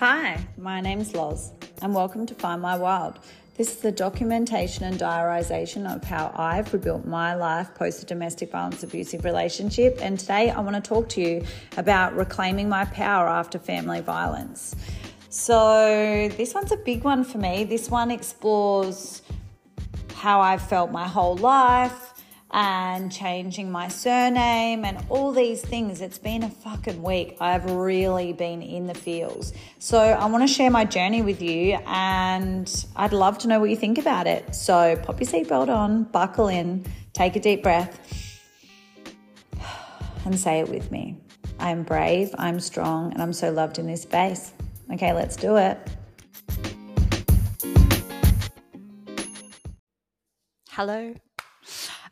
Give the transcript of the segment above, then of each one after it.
Hi, my name's Loz, and welcome to Find My Wild. This is the documentation and diarisation of how I've rebuilt my life post a domestic violence abusive relationship. And today I want to talk to you about reclaiming my power after family violence. So, this one's a big one for me. This one explores how I've felt my whole life and changing my surname and all these things. It's been a fucking week. I've really been in the feels. So I want to share my journey with you and I'd love to know what you think about it. So pop your seatbelt on, buckle in, take a deep breath, and say it with me. I'm brave, I'm strong, and I'm so loved in this space. Okay, let's do it. Hello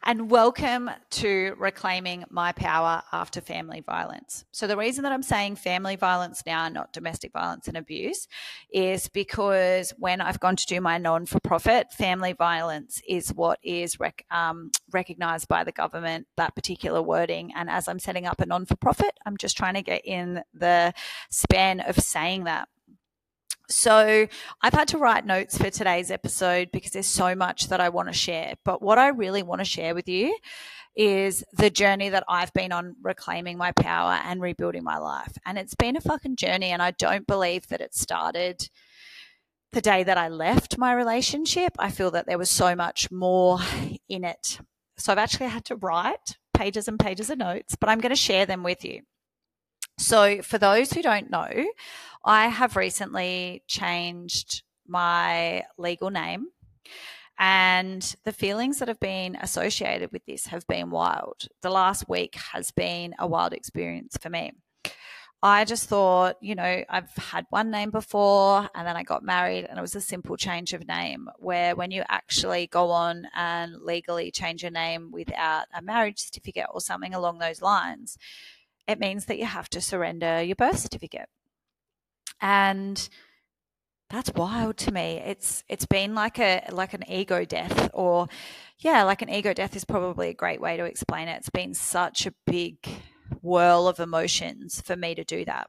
and welcome to Reclaiming My Power After Family Violence. So, the reason that I'm saying family violence now, not domestic violence and abuse, is because when I've gone to do my non for profit, family violence is what is rec- um, recognized by the government, that particular wording. And as I'm setting up a non for profit, I'm just trying to get in the span of saying that. So, I've had to write notes for today's episode because there's so much that I want to share. But what I really want to share with you is the journey that I've been on reclaiming my power and rebuilding my life. And it's been a fucking journey. And I don't believe that it started the day that I left my relationship. I feel that there was so much more in it. So, I've actually had to write pages and pages of notes, but I'm going to share them with you. So, for those who don't know, I have recently changed my legal name. And the feelings that have been associated with this have been wild. The last week has been a wild experience for me. I just thought, you know, I've had one name before and then I got married and it was a simple change of name. Where when you actually go on and legally change your name without a marriage certificate or something along those lines, it means that you have to surrender your birth certificate and that's wild to me. It's it's been like a like an ego death, or yeah, like an ego death is probably a great way to explain it. It's been such a big whirl of emotions for me to do that.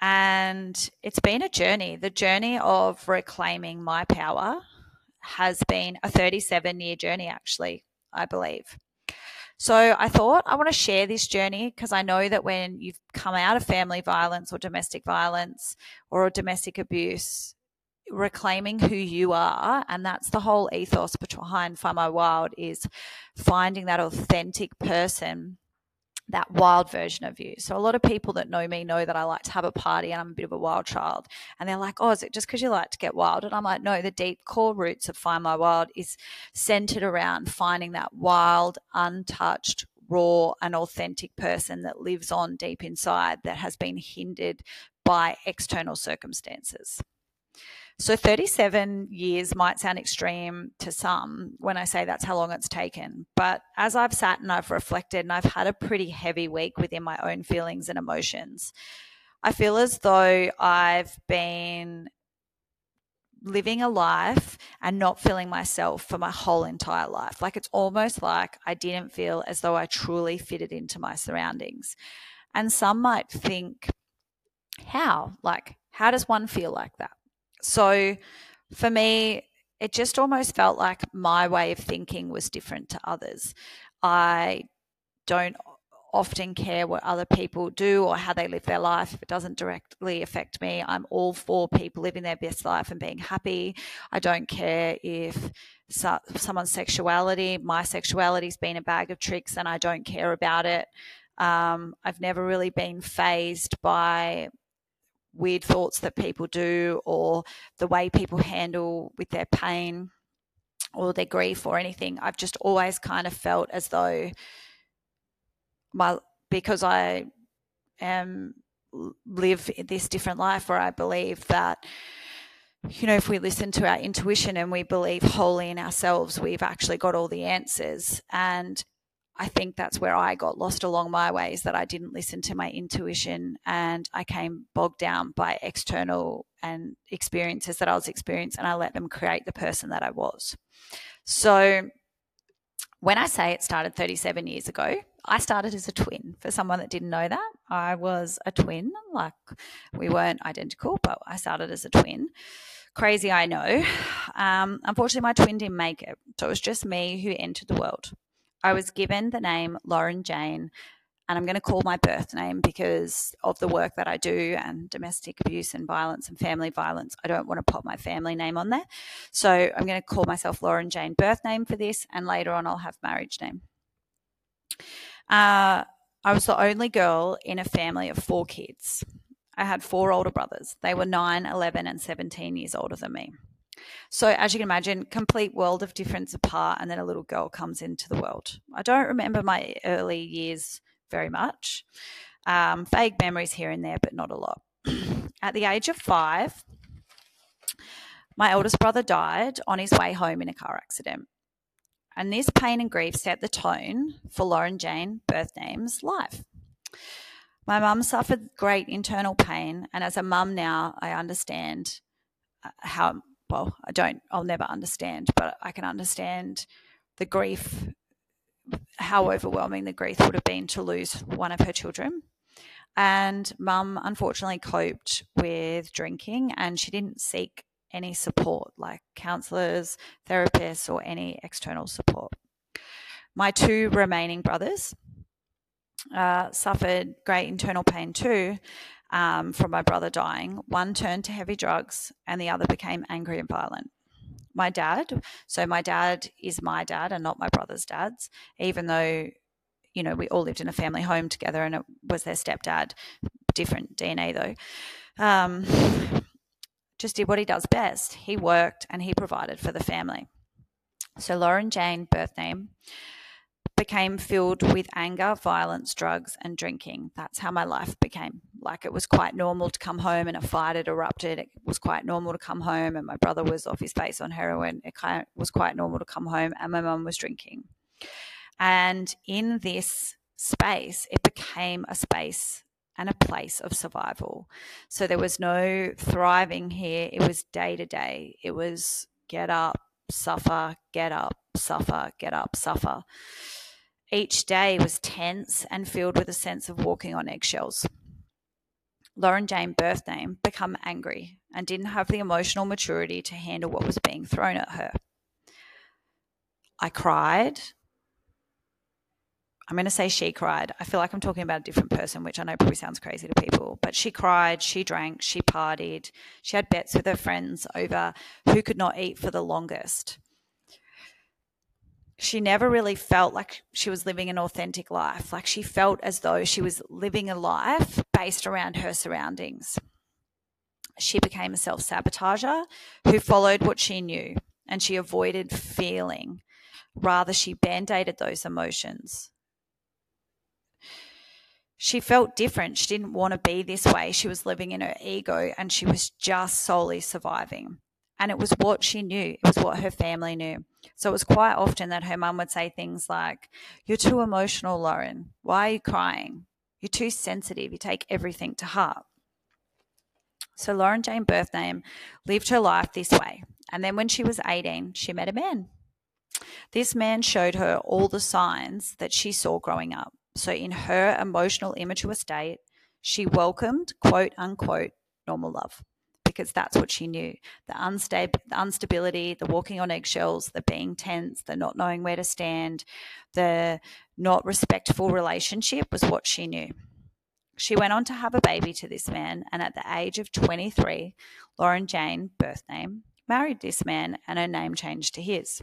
And it's been a journey. The journey of reclaiming my power has been a 37 year journey, actually, I believe. So I thought I want to share this journey because I know that when you've come out of family violence or domestic violence or domestic abuse, reclaiming who you are, and that's the whole ethos behind Find My Wild is finding that authentic person that wild version of you. So a lot of people that know me know that I like to have a party and I'm a bit of a wild child. And they're like, "Oh, is it just because you like to get wild?" And I'm like, "No, the deep core roots of Find My Wild is centered around finding that wild, untouched, raw and authentic person that lives on deep inside that has been hindered by external circumstances." So 37 years might sound extreme to some when I say that's how long it's taken. But as I've sat and I've reflected and I've had a pretty heavy week within my own feelings and emotions, I feel as though I've been living a life and not feeling myself for my whole entire life. Like it's almost like I didn't feel as though I truly fitted into my surroundings. And some might think, how? Like, how does one feel like that? So for me, it just almost felt like my way of thinking was different to others. I don't often care what other people do or how they live their life. If it doesn't directly affect me, I'm all for people living their best life and being happy. I don't care if so, someone's sexuality, my sexuality's been a bag of tricks and I don't care about it. Um, I've never really been phased by weird thoughts that people do or the way people handle with their pain or their grief or anything. I've just always kind of felt as though my because I am live this different life where I believe that you know if we listen to our intuition and we believe wholly in ourselves we've actually got all the answers and I think that's where I got lost along my way is that I didn't listen to my intuition and I came bogged down by external and experiences that I was experiencing and I let them create the person that I was. So when I say it started 37 years ago, I started as a twin. For someone that didn't know that, I was a twin. Like we weren't identical, but I started as a twin. Crazy, I know. Um, unfortunately, my twin didn't make it. So it was just me who entered the world. I was given the name Lauren Jane, and I'm going to call my birth name because of the work that I do and domestic abuse and violence and family violence. I don't want to put my family name on there. So I'm going to call myself Lauren Jane birth name for this, and later on I'll have marriage name. Uh, I was the only girl in a family of four kids. I had four older brothers. They were 9, 11, and 17 years older than me. So, as you can imagine, complete world of difference apart, and then a little girl comes into the world. I don't remember my early years very much. Um, vague memories here and there, but not a lot. At the age of five, my eldest brother died on his way home in a car accident. And this pain and grief set the tone for Lauren Jane, birth name's life. My mum suffered great internal pain, and as a mum now, I understand uh, how well, I don't, I'll never understand, but I can understand the grief, how overwhelming the grief would have been to lose one of her children. And mum unfortunately coped with drinking and she didn't seek any support like counselors, therapists, or any external support. My two remaining brothers uh, suffered great internal pain too um, from my brother dying. One turned to heavy drugs, and the other became angry and violent. My dad, so my dad is my dad and not my brother's dad's, even though, you know, we all lived in a family home together and it was their stepdad, different DNA though. Um, just did what he does best. He worked and he provided for the family. So Lauren Jane, birth name, became filled with anger, violence, drugs, and drinking. That's how my life became. Like it was quite normal to come home and a fight had erupted. It was quite normal to come home, and my brother was off his face on heroin. It was quite normal to come home, and my mum was drinking. And in this space, it became a space and a place of survival. So there was no thriving here. It was day to day. It was get up, suffer, get up, suffer, get up, suffer. Each day was tense and filled with a sense of walking on eggshells. Lauren Jane birth name become angry and didn't have the emotional maturity to handle what was being thrown at her. I cried. I'm going to say she cried. I feel like I'm talking about a different person, which I know probably sounds crazy to people, but she cried, she drank, she partied. She had bets with her friends over who could not eat for the longest she never really felt like she was living an authentic life. Like she felt as though she was living a life based around her surroundings. She became a self sabotager who followed what she knew and she avoided feeling. Rather, she band aided those emotions. She felt different. She didn't want to be this way. She was living in her ego and she was just solely surviving. And it was what she knew, it was what her family knew. So it was quite often that her mum would say things like, You're too emotional, Lauren. Why are you crying? You're too sensitive. You take everything to heart. So Lauren Jane birth name lived her life this way. And then when she was 18, she met a man. This man showed her all the signs that she saw growing up. So in her emotional immature state, she welcomed quote unquote normal love because that's what she knew. The, unsta- the instability, the walking on eggshells, the being tense, the not knowing where to stand, the not respectful relationship was what she knew. She went on to have a baby to this man, and at the age of 23, Lauren Jane, birth name, married this man, and her name changed to his.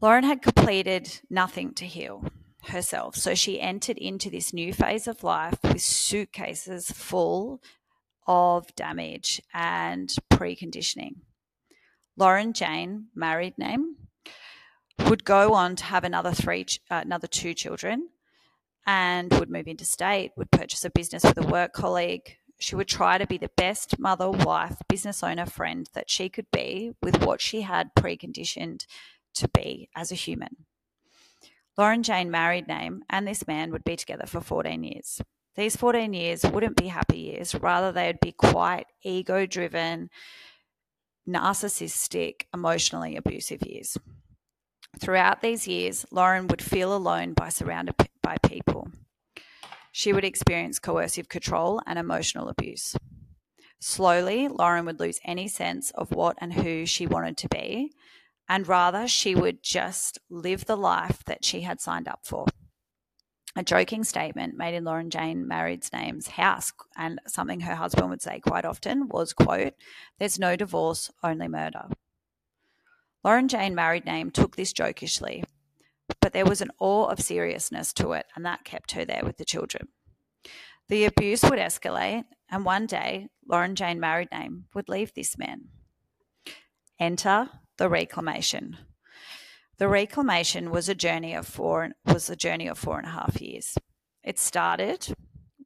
Lauren had completed nothing to heal herself. So she entered into this new phase of life with suitcases full of damage and preconditioning. Lauren Jane, married name, would go on to have another three, uh, another two children, and would move interstate. Would purchase a business with a work colleague. She would try to be the best mother, wife, business owner, friend that she could be with what she had preconditioned to be as a human. Lauren Jane married name and this man would be together for 14 years. These 14 years wouldn't be happy years, rather, they would be quite ego driven, narcissistic, emotionally abusive years. Throughout these years, Lauren would feel alone by surrounded by people. She would experience coercive control and emotional abuse. Slowly, Lauren would lose any sense of what and who she wanted to be, and rather she would just live the life that she had signed up for. A joking statement made in Lauren Jane Married's name's house, and something her husband would say quite often was, quote, there's no divorce, only murder. Lauren Jane Married name took this jokishly, but there was an awe of seriousness to it, and that kept her there with the children. The abuse would escalate, and one day, Lauren Jane Married name would leave this man. Enter the reclamation. The reclamation was a journey of four was a journey of four and a half years. It started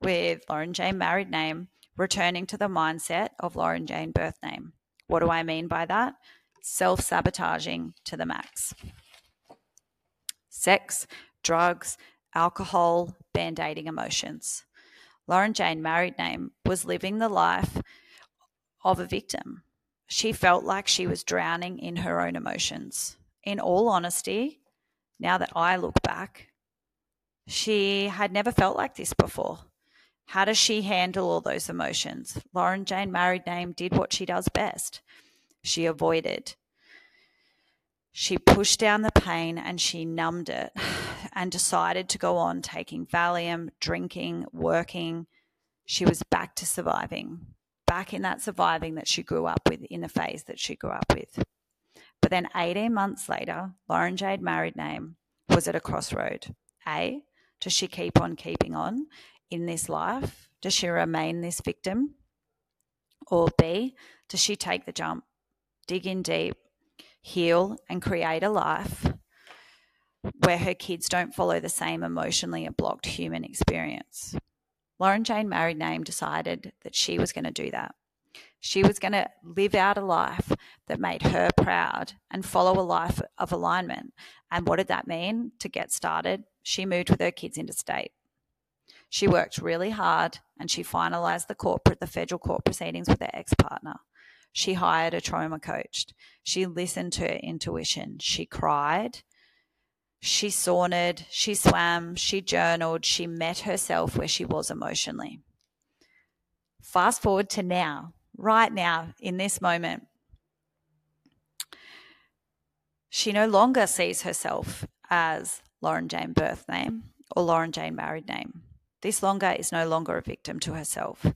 with Lauren Jane married name returning to the mindset of Lauren Jane birth name. What do I mean by that? Self sabotaging to the max. Sex, drugs, alcohol, band aiding emotions. Lauren Jane married name was living the life of a victim. She felt like she was drowning in her own emotions in all honesty, now that I look back, she had never felt like this before. How does she handle all those emotions? Lauren Jane married name did what she does best. She avoided. She pushed down the pain and she numbed it and decided to go on taking Valium, drinking, working. She was back to surviving, back in that surviving that she grew up with, in the phase that she grew up with. But then 18 months later, Lauren Jane married name was at a crossroad. A, does she keep on keeping on in this life? Does she remain this victim? Or B, does she take the jump, dig in deep, heal, and create a life where her kids don't follow the same emotionally blocked human experience? Lauren Jane married name decided that she was going to do that. She was going to live out a life that made her proud and follow a life of alignment. And what did that mean? To get started, she moved with her kids into state. She worked really hard and she finalized the corporate, the federal court proceedings with her ex partner. She hired a trauma coach. She listened to her intuition. She cried. She sauntered. She swam. She journaled. She met herself where she was emotionally. Fast forward to now right now in this moment. She no longer sees herself as Lauren Jane birth name or Lauren Jane married name. This longer is no longer a victim to herself.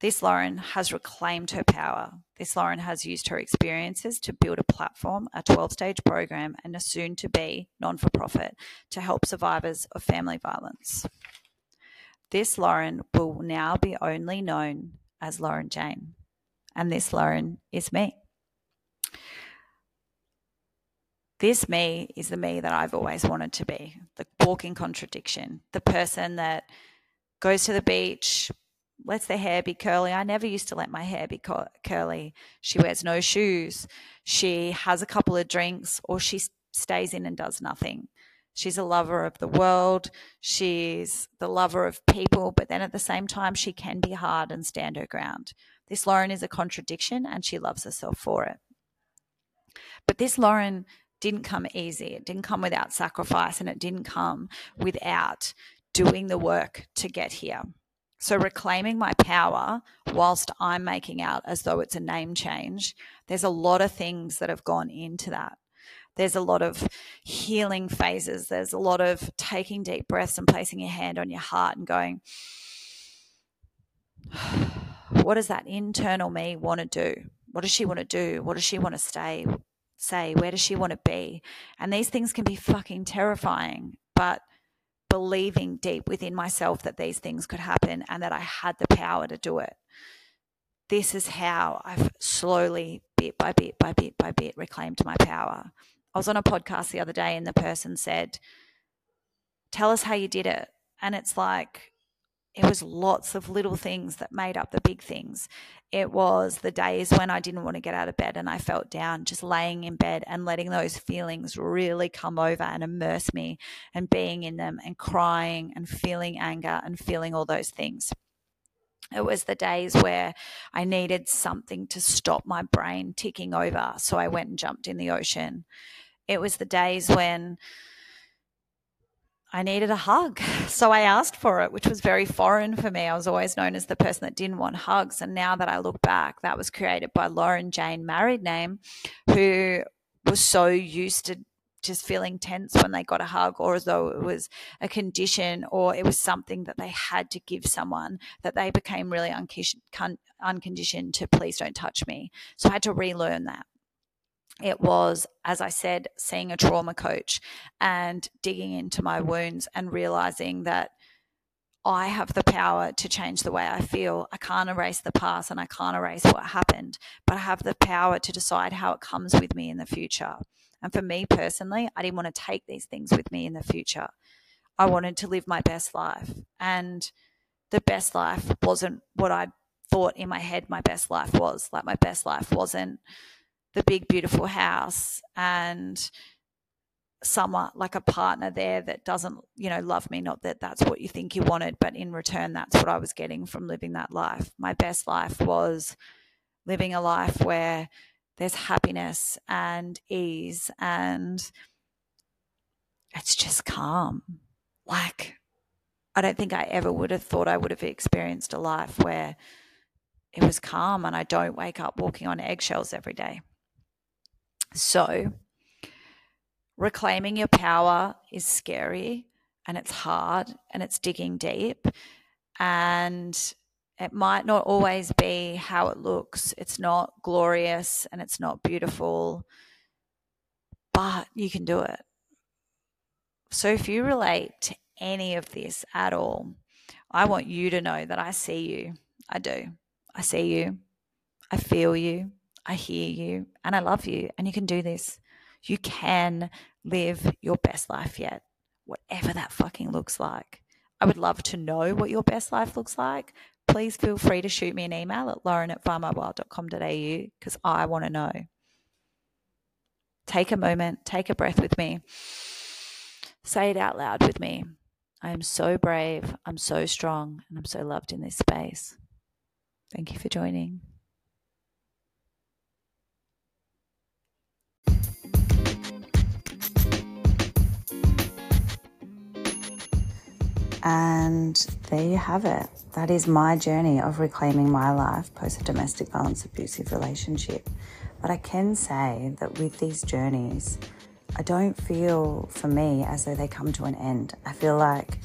This Lauren has reclaimed her power. This Lauren has used her experiences to build a platform, a 12 stage program, and a soon to be non for profit to help survivors of family violence. This Lauren will now be only known as Lauren Jane and this Lauren is me. This me is the me that I've always wanted to be the walking contradiction, the person that goes to the beach, lets their hair be curly. I never used to let my hair be curly. She wears no shoes. She has a couple of drinks or she stays in and does nothing. She's a lover of the world. She's the lover of people, but then at the same time, she can be hard and stand her ground. This Lauren is a contradiction and she loves herself for it. But this Lauren didn't come easy. It didn't come without sacrifice and it didn't come without doing the work to get here. So, reclaiming my power whilst I'm making out as though it's a name change, there's a lot of things that have gone into that. There's a lot of healing phases. There's a lot of taking deep breaths and placing your hand on your heart and going, what does that internal me want to do? What does she want to do? What does she want to stay, say? Where does she want to be? And these things can be fucking terrifying, but believing deep within myself that these things could happen and that I had the power to do it. This is how I've slowly, bit by bit by bit by bit, reclaimed my power. I was on a podcast the other day and the person said, Tell us how you did it. And it's like, it was lots of little things that made up the big things. It was the days when I didn't want to get out of bed and I felt down, just laying in bed and letting those feelings really come over and immerse me and being in them and crying and feeling anger and feeling all those things. It was the days where I needed something to stop my brain ticking over. So I went and jumped in the ocean. It was the days when I needed a hug. So I asked for it, which was very foreign for me. I was always known as the person that didn't want hugs. And now that I look back, that was created by Lauren Jane, married name, who was so used to just feeling tense when they got a hug or as though it was a condition or it was something that they had to give someone that they became really unconditioned to please don't touch me. So I had to relearn that. It was, as I said, seeing a trauma coach and digging into my wounds and realizing that I have the power to change the way I feel. I can't erase the past and I can't erase what happened, but I have the power to decide how it comes with me in the future. And for me personally, I didn't want to take these things with me in the future. I wanted to live my best life. And the best life wasn't what I thought in my head my best life was. Like, my best life wasn't the big, beautiful house and someone like a partner there that doesn't, you know, love me. Not that that's what you think you wanted, but in return, that's what I was getting from living that life. My best life was living a life where there's happiness and ease and it's just calm. Like, I don't think I ever would have thought I would have experienced a life where it was calm and I don't wake up walking on eggshells every day. So, reclaiming your power is scary and it's hard and it's digging deep. And it might not always be how it looks. It's not glorious and it's not beautiful, but you can do it. So if you relate to any of this at all, I want you to know that I see you. I do. I see you. I feel you. I hear you. And I love you. And you can do this. You can live your best life yet, whatever that fucking looks like. I would love to know what your best life looks like please feel free to shoot me an email at lauren at findmywild.com.au because I want to know. Take a moment, take a breath with me. Say it out loud with me. I am so brave, I'm so strong, and I'm so loved in this space. Thank you for joining. And there you have it. That is my journey of reclaiming my life post a domestic violence abusive relationship. But I can say that with these journeys, I don't feel for me as though they come to an end. I feel like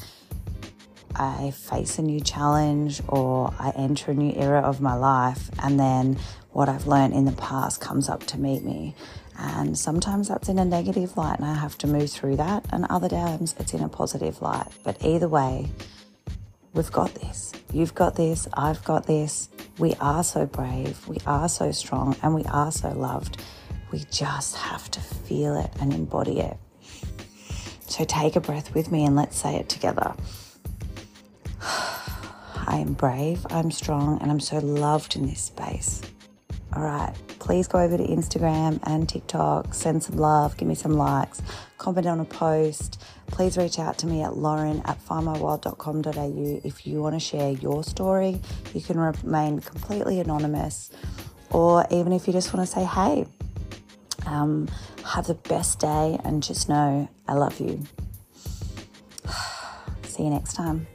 I face a new challenge or I enter a new era of my life, and then what I've learned in the past comes up to meet me. And sometimes that's in a negative light and I have to move through that, and other times it's in a positive light. But either way, we've got this. You've got this. I've got this. We are so brave. We are so strong and we are so loved. We just have to feel it and embody it. So take a breath with me and let's say it together. I am brave, I'm strong, and I'm so loved in this space. All right, please go over to Instagram and TikTok, send some love, give me some likes, comment on a post. Please reach out to me at lauren at findmywild.com.au if you want to share your story. You can remain completely anonymous, or even if you just want to say, hey, um, have the best day and just know I love you. See you next time.